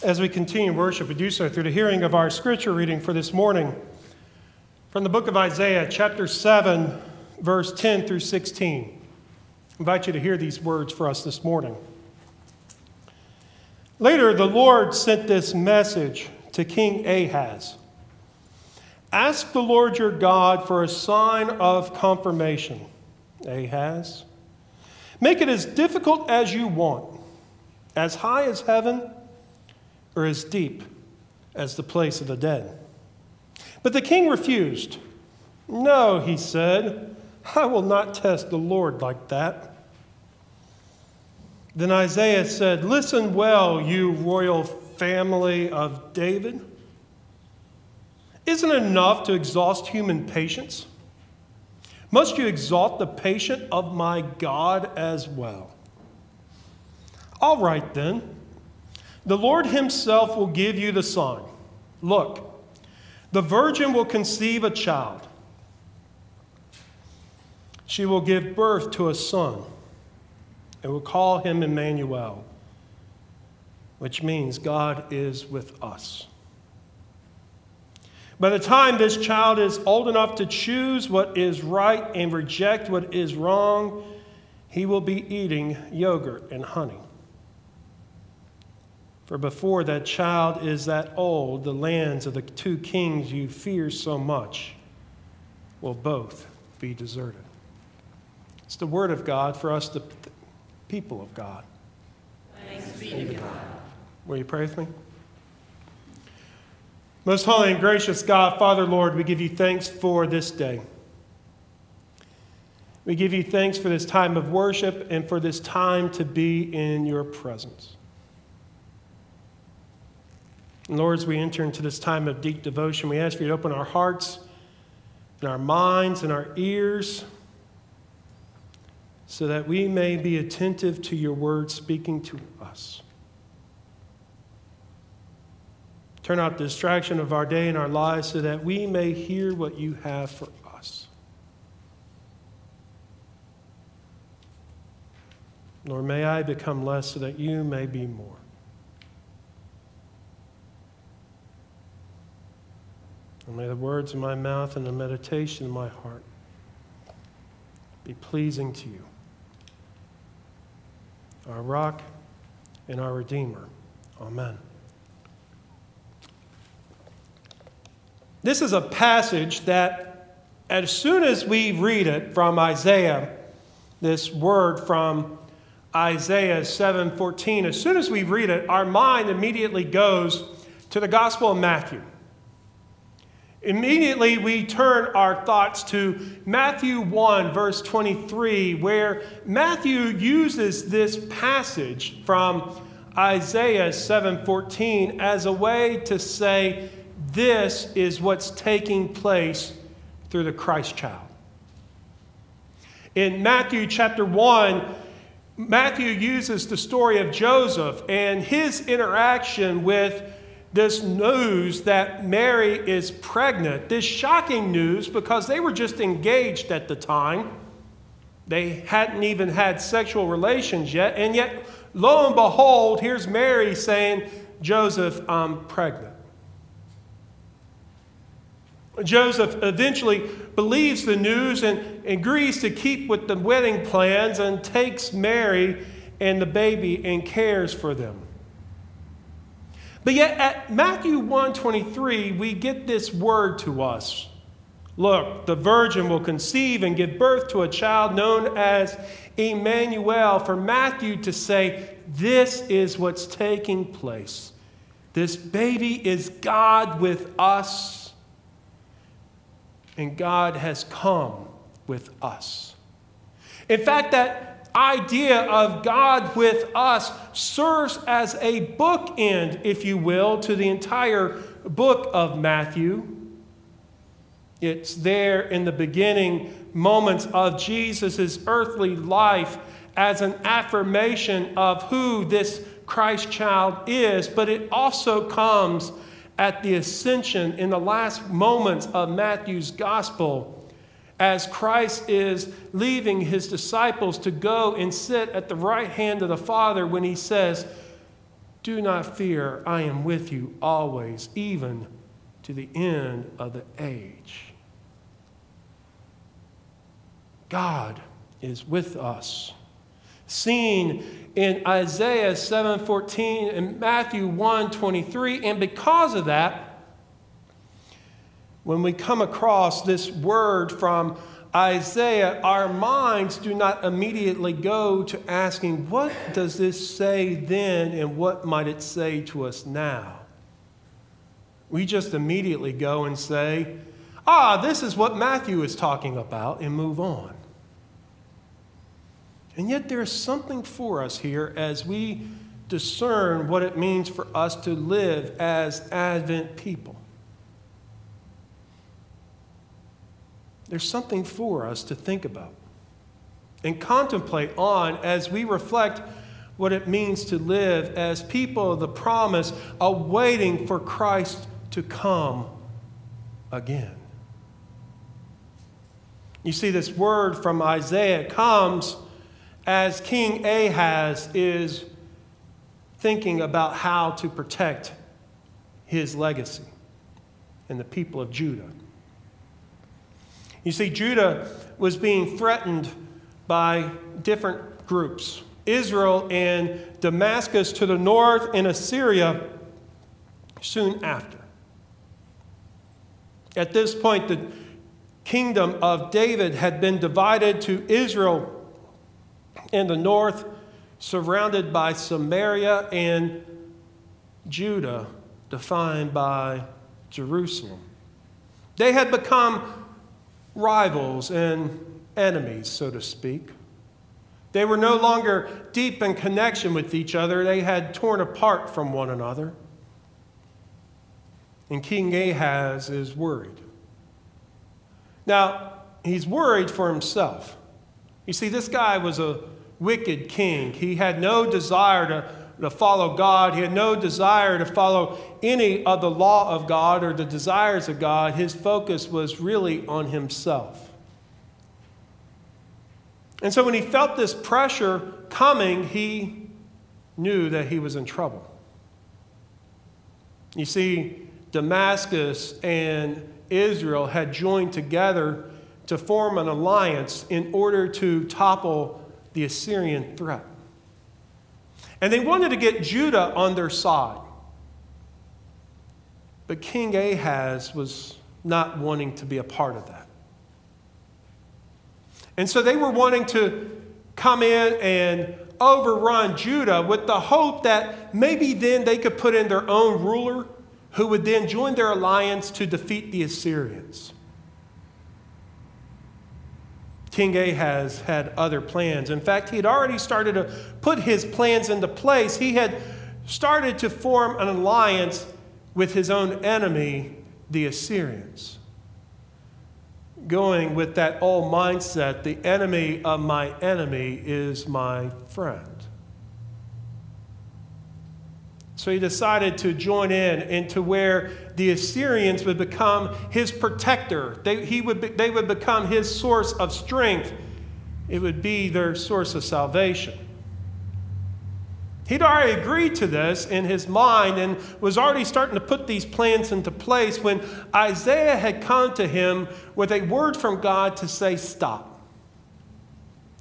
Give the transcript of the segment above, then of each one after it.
As we continue worship, we do so through the hearing of our scripture reading for this morning from the book of Isaiah, chapter 7, verse 10 through 16. I invite you to hear these words for us this morning. Later, the Lord sent this message to King Ahaz Ask the Lord your God for a sign of confirmation. Ahaz, make it as difficult as you want, as high as heaven or as deep as the place of the dead. But the king refused. No, he said, I will not test the Lord like that. Then Isaiah said, Listen well, you royal family of David. Isn't it enough to exhaust human patience? Must you exalt the patience of my God as well? All right, then. The Lord Himself will give you the sign. Look, the virgin will conceive a child. She will give birth to a son and will call him Emmanuel, which means God is with us. By the time this child is old enough to choose what is right and reject what is wrong, he will be eating yogurt and honey. For before that child is that old, the lands of the two kings you fear so much will both be deserted. It's the word of God for us, the people of God. Thanks be to God. Will you pray with me? Most holy and gracious God, Father, Lord, we give you thanks for this day. We give you thanks for this time of worship and for this time to be in your presence. And Lord, as we enter into this time of deep devotion, we ask you to open our hearts and our minds and our ears so that we may be attentive to your word speaking to us. Turn out the distraction of our day and our lives so that we may hear what you have for us. Lord, may I become less so that you may be more. And may the words of my mouth and the meditation of my heart be pleasing to you, our rock and our Redeemer. Amen. This is a passage that, as soon as we read it from Isaiah, this word from Isaiah 7:14, as soon as we read it, our mind immediately goes to the Gospel of Matthew. Immediately, we turn our thoughts to Matthew 1, verse 23, where Matthew uses this passage from Isaiah 7:14 as a way to say this is what's taking place through the Christ child. In Matthew chapter 1, Matthew uses the story of Joseph and his interaction with this news that Mary is pregnant, this shocking news because they were just engaged at the time. They hadn't even had sexual relations yet. And yet, lo and behold, here's Mary saying, Joseph, I'm pregnant. Joseph eventually believes the news and agrees to keep with the wedding plans and takes Mary and the baby and cares for them. But yet at Matthew 123, we get this word to us. Look, the virgin will conceive and give birth to a child known as Emmanuel. For Matthew to say, this is what's taking place. This baby is God with us, and God has come with us. In fact, that idea of God with us serves as a bookend, if you will, to the entire book of Matthew. It's there in the beginning moments of Jesus' earthly life as an affirmation of who this Christ child is, but it also comes at the ascension in the last moments of Matthew's gospel as Christ is leaving his disciples to go and sit at the right hand of the Father when he says, Do not fear, I am with you always, even to the end of the age. God is with us. Seen in Isaiah 7:14 and Matthew 1:23 and because of that when we come across this word from Isaiah, our minds do not immediately go to asking, what does this say then and what might it say to us now? We just immediately go and say, ah, this is what Matthew is talking about, and move on. And yet, there's something for us here as we discern what it means for us to live as Advent people. There's something for us to think about and contemplate on as we reflect what it means to live as people of the promise, awaiting for Christ to come again. You see, this word from Isaiah comes as King Ahaz is thinking about how to protect his legacy and the people of Judah. You see, Judah was being threatened by different groups Israel and Damascus to the north, and Assyria soon after. At this point, the kingdom of David had been divided to Israel in the north, surrounded by Samaria and Judah, defined by Jerusalem. They had become rivals and enemies, so to speak. They were no longer deep in connection with each other, they had torn apart from one another. And King Ahaz is worried. Now, he's worried for himself. You see, this guy was a wicked king. He had no desire to, to follow God, he had no desire to follow any of the law of God or the desires of God. His focus was really on himself. And so when he felt this pressure coming, he knew that he was in trouble. You see, Damascus and Israel had joined together to form an alliance in order to topple the Assyrian threat. And they wanted to get Judah on their side. But King Ahaz was not wanting to be a part of that. And so they were wanting to come in and overrun Judah with the hope that maybe then they could put in their own ruler who would then join their alliance to defeat the Assyrians. King Ahaz had other plans. In fact, he had already started to put his plans into place. He had started to form an alliance with his own enemy, the Assyrians. Going with that old mindset the enemy of my enemy is my friend. So he decided to join in into where the Assyrians would become his protector. They, he would be, they would become his source of strength. It would be their source of salvation. He'd already agreed to this in his mind and was already starting to put these plans into place when Isaiah had come to him with a word from God to say, Stop.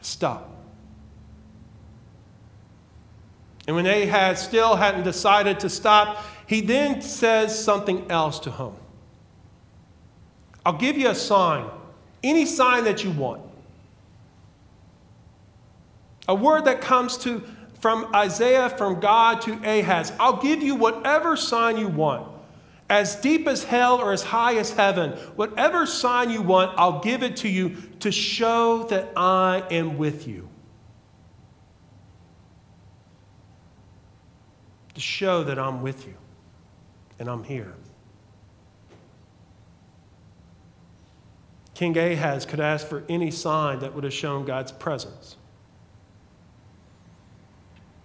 Stop. And when Ahaz still hadn't decided to stop, he then says something else to him. I'll give you a sign, any sign that you want. A word that comes to from Isaiah from God to Ahaz. I'll give you whatever sign you want. As deep as hell or as high as heaven, whatever sign you want, I'll give it to you to show that I am with you. To show that I'm with you and I'm here. King Ahaz could ask for any sign that would have shown God's presence.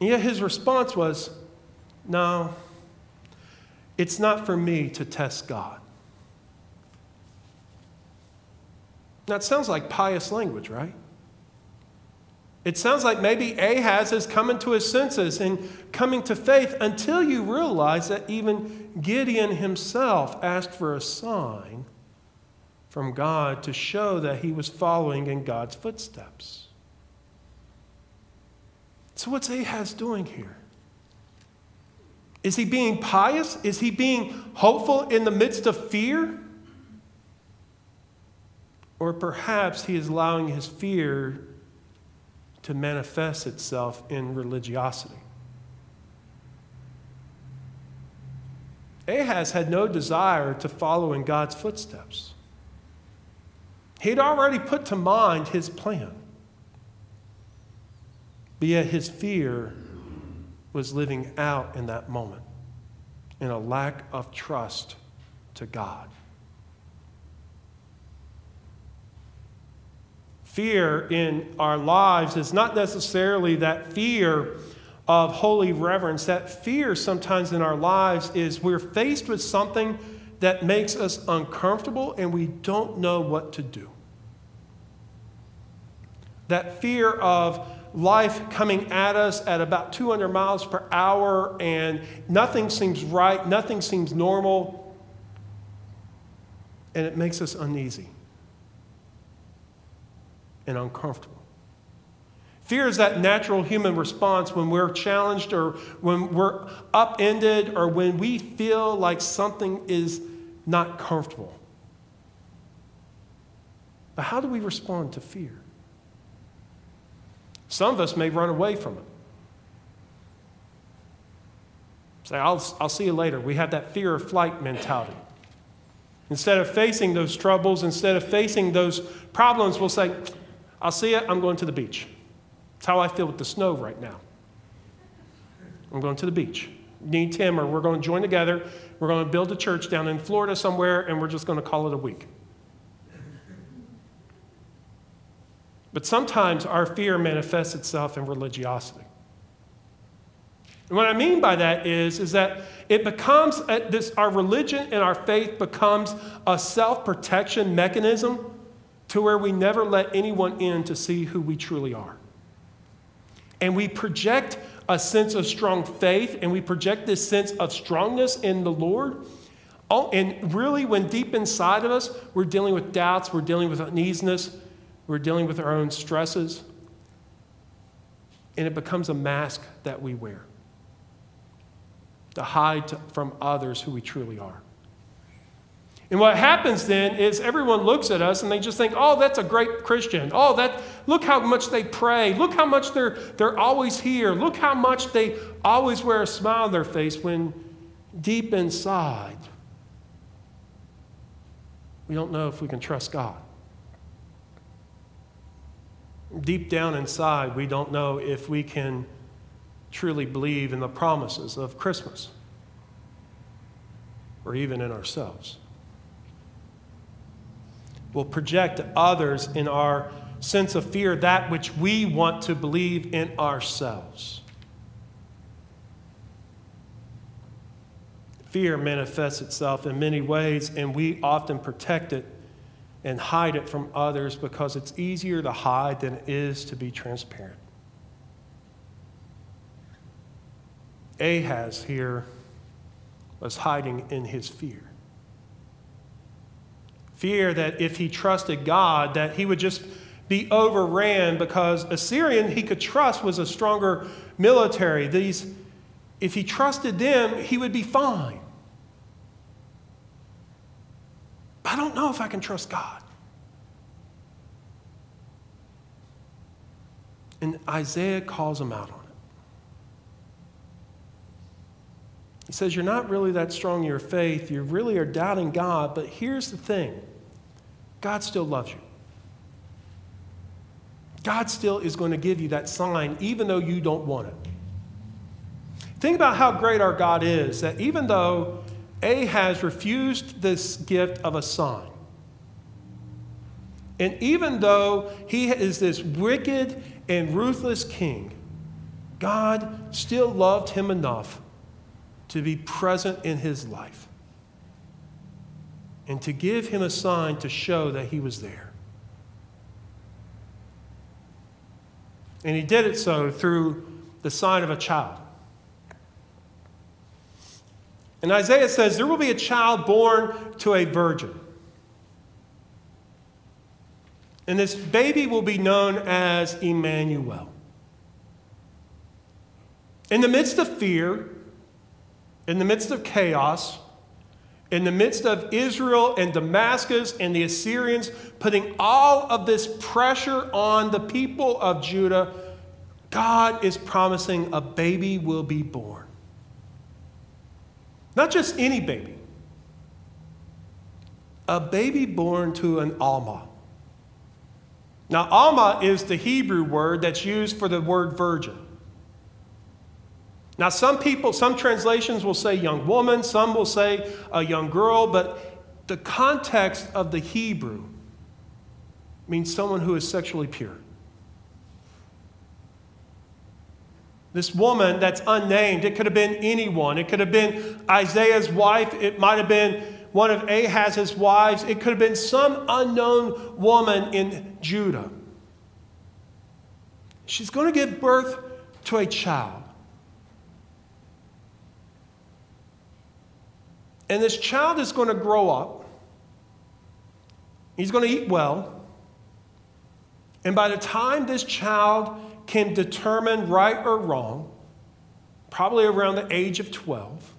And yet his response was, No, it's not for me to test God. That sounds like pious language, right? It sounds like maybe Ahaz is coming to his senses and coming to faith until you realize that even Gideon himself asked for a sign from God to show that he was following in God's footsteps. So, what's Ahaz doing here? Is he being pious? Is he being hopeful in the midst of fear? Or perhaps he is allowing his fear to manifest itself in religiosity. Ahaz had no desire to follow in God's footsteps. He had already put to mind his plan. But yet his fear was living out in that moment in a lack of trust to God. Fear in our lives is not necessarily that fear of holy reverence. That fear sometimes in our lives is we're faced with something that makes us uncomfortable and we don't know what to do. That fear of life coming at us at about 200 miles per hour and nothing seems right, nothing seems normal, and it makes us uneasy and uncomfortable. Fear is that natural human response when we're challenged or when we're upended or when we feel like something is not comfortable. But how do we respond to fear? Some of us may run away from it. Say, I'll, I'll see you later. We have that fear of flight mentality. Instead of facing those troubles, instead of facing those problems, we'll say, I'll see you. I'm going to the beach. That's how I feel with the snow right now. I'm going to the beach. Need Tim, or we're going to join together. We're going to build a church down in Florida somewhere, and we're just going to call it a week. But sometimes our fear manifests itself in religiosity. And what I mean by that is, is that it becomes uh, this, our religion and our faith becomes a self protection mechanism to where we never let anyone in to see who we truly are. And we project a sense of strong faith and we project this sense of strongness in the Lord. Oh, and really, when deep inside of us, we're dealing with doubts, we're dealing with uneasiness, we're dealing with our own stresses. And it becomes a mask that we wear to hide to, from others who we truly are. And what happens then is everyone looks at us and they just think, oh, that's a great Christian. Oh, that look how much they pray. Look how much they're they're always here. Look how much they always wear a smile on their face when deep inside we don't know if we can trust God. Deep down inside, we don't know if we can truly believe in the promises of Christmas or even in ourselves will project to others in our sense of fear that which we want to believe in ourselves. Fear manifests itself in many ways, and we often protect it and hide it from others because it's easier to hide than it is to be transparent. Ahaz here was hiding in his fear fear that if he trusted God, that he would just be overran because Assyrian he could trust was a stronger military. These, if he trusted them, he would be fine. I don't know if I can trust God. And Isaiah calls him out on it. He says, You're not really that strong in your faith. You really are doubting God. But here's the thing God still loves you. God still is going to give you that sign, even though you don't want it. Think about how great our God is, that even though Ahaz refused this gift of a sign, and even though he is this wicked and ruthless king, God still loved him enough to be present in his life and to give him a sign to show that he was there. And he did it so through the sign of a child. And Isaiah says, There will be a child born to a virgin. And this baby will be known as Emmanuel. In the midst of fear, in the midst of chaos, in the midst of Israel and Damascus and the Assyrians putting all of this pressure on the people of Judah, God is promising a baby will be born. Not just any baby, a baby born to an Alma. Now, Alma is the Hebrew word that's used for the word virgin. Now, some people, some translations will say young woman, some will say a young girl, but the context of the Hebrew means someone who is sexually pure. This woman that's unnamed, it could have been anyone. It could have been Isaiah's wife. It might have been one of Ahaz's wives. It could have been some unknown woman in Judah. She's going to give birth to a child. And this child is going to grow up. He's going to eat well. And by the time this child can determine right or wrong, probably around the age of 12,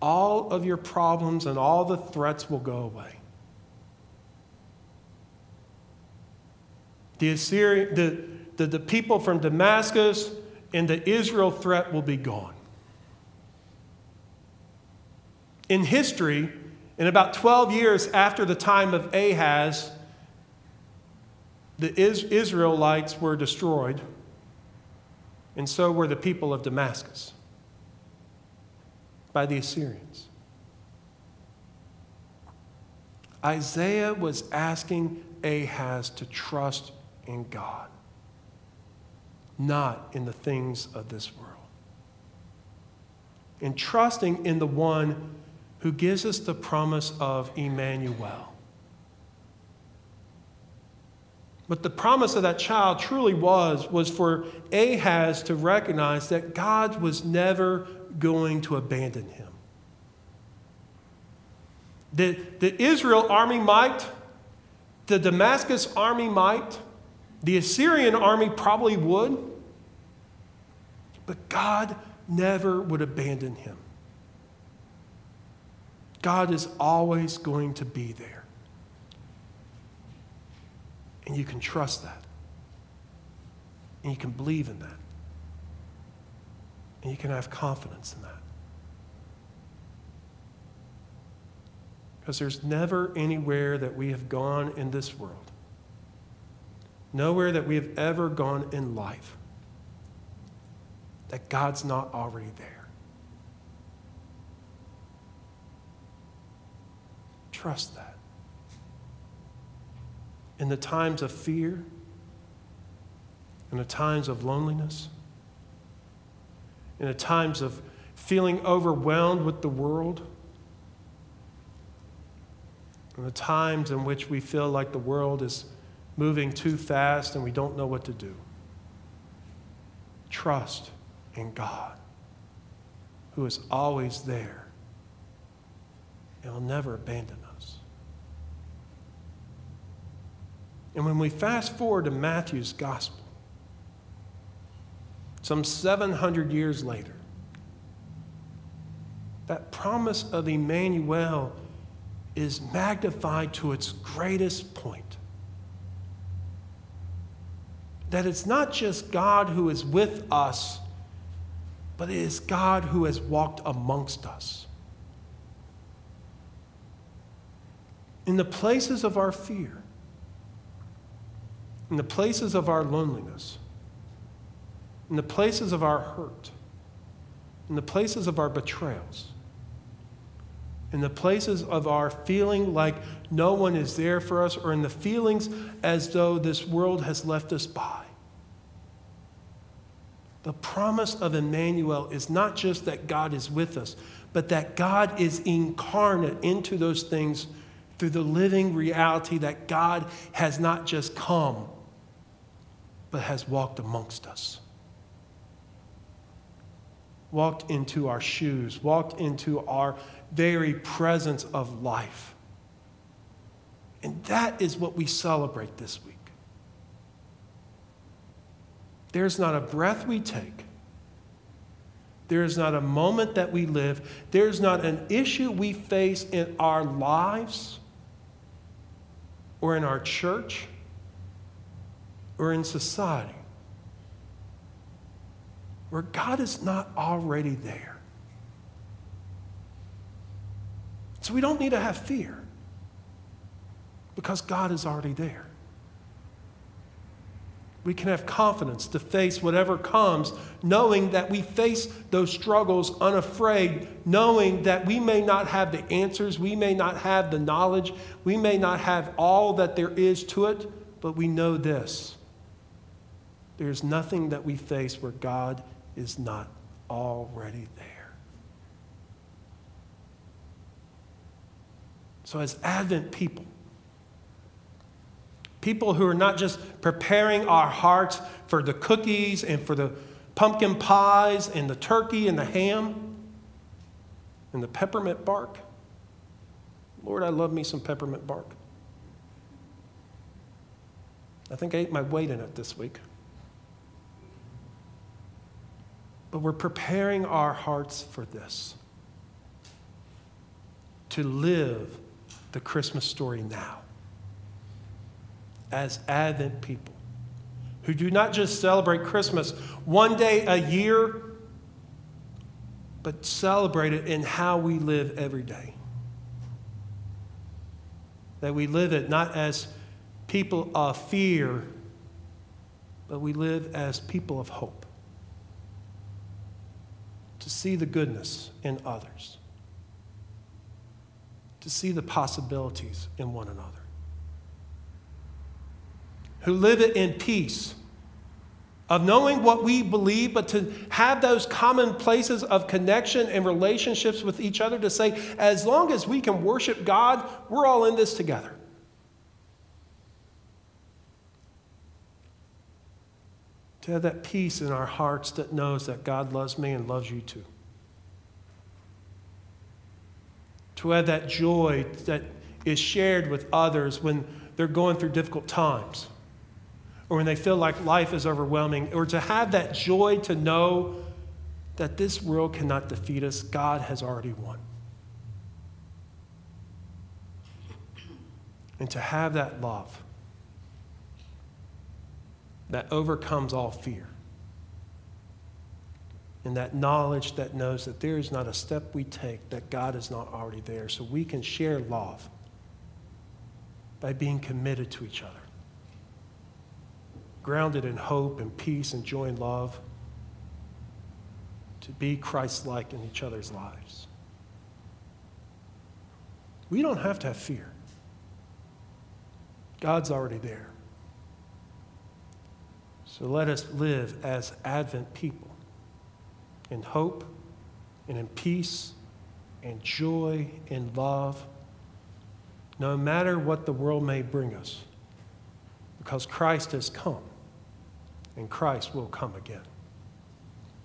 all of your problems and all the threats will go away. The, Assyrian, the, the, the people from Damascus and the Israel threat will be gone. In history, in about 12 years after the time of Ahaz, the Israelites were destroyed, and so were the people of Damascus by the Assyrians. Isaiah was asking Ahaz to trust in God, not in the things of this world. And trusting in the one who gives us the promise of Emmanuel. But the promise of that child truly was, was for Ahaz to recognize that God was never going to abandon him. The, the Israel army might, the Damascus army might, the Assyrian army probably would, but God never would abandon him. God is always going to be there. And you can trust that. And you can believe in that. And you can have confidence in that. Because there's never anywhere that we have gone in this world, nowhere that we have ever gone in life, that God's not already there. Trust that. In the times of fear, in the times of loneliness, in the times of feeling overwhelmed with the world, in the times in which we feel like the world is moving too fast and we don't know what to do. Trust in God, who is always there and will never abandon us. And when we fast forward to Matthew's gospel, some 700 years later, that promise of Emmanuel is magnified to its greatest point. That it's not just God who is with us, but it is God who has walked amongst us. In the places of our fear, in the places of our loneliness, in the places of our hurt, in the places of our betrayals, in the places of our feeling like no one is there for us, or in the feelings as though this world has left us by. The promise of Emmanuel is not just that God is with us, but that God is incarnate into those things through the living reality that God has not just come, but has walked amongst us. Walked into our shoes, walked into our very presence of life. And that is what we celebrate this week. There's not a breath we take. There is not a moment that we live. There's not an issue we face in our lives or in our church or in society where God is not already there. So we don't need to have fear because God is already there. We can have confidence to face whatever comes, knowing that we face those struggles unafraid, knowing that we may not have the answers, we may not have the knowledge, we may not have all that there is to it, but we know this. There's nothing that we face where God is not already there. So, as Advent people, People who are not just preparing our hearts for the cookies and for the pumpkin pies and the turkey and the ham and the peppermint bark. Lord, I love me some peppermint bark. I think I ate my weight in it this week. But we're preparing our hearts for this to live the Christmas story now as Advent people who do not just celebrate Christmas one day a year, but celebrate it in how we live every day. That we live it not as people of fear, but we live as people of hope. To see the goodness in others, to see the possibilities in one another who live it in peace, of knowing what we believe, but to have those common places of connection and relationships with each other to say, as long as we can worship God, we're all in this together. To have that peace in our hearts that knows that God loves me and loves you too. To have that joy that is shared with others when they're going through difficult times or when they feel like life is overwhelming, or to have that joy to know that this world cannot defeat us, God has already won. And to have that love that overcomes all fear. And that knowledge that knows that there is not a step we take that God is not already there. So we can share love by being committed to each other grounded in hope and peace and joy and love, to be Christ like in each other's lives. We don't have to have fear. God's already there. So let us live as Advent people in hope and in peace and joy and love, no matter what the world may bring us, because Christ has come and Christ will come again.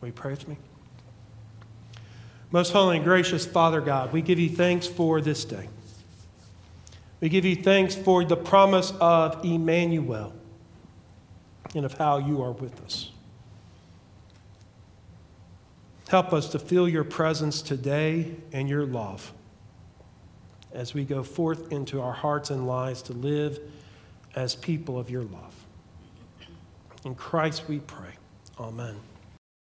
Will you pray with me? Most holy and gracious Father God, we give you thanks for this day. We give you thanks for the promise of Emmanuel and of how you are with us. Help us to feel your presence today and your love as we go forth into our hearts and lives to live as people of your love. In Christ we pray. Amen.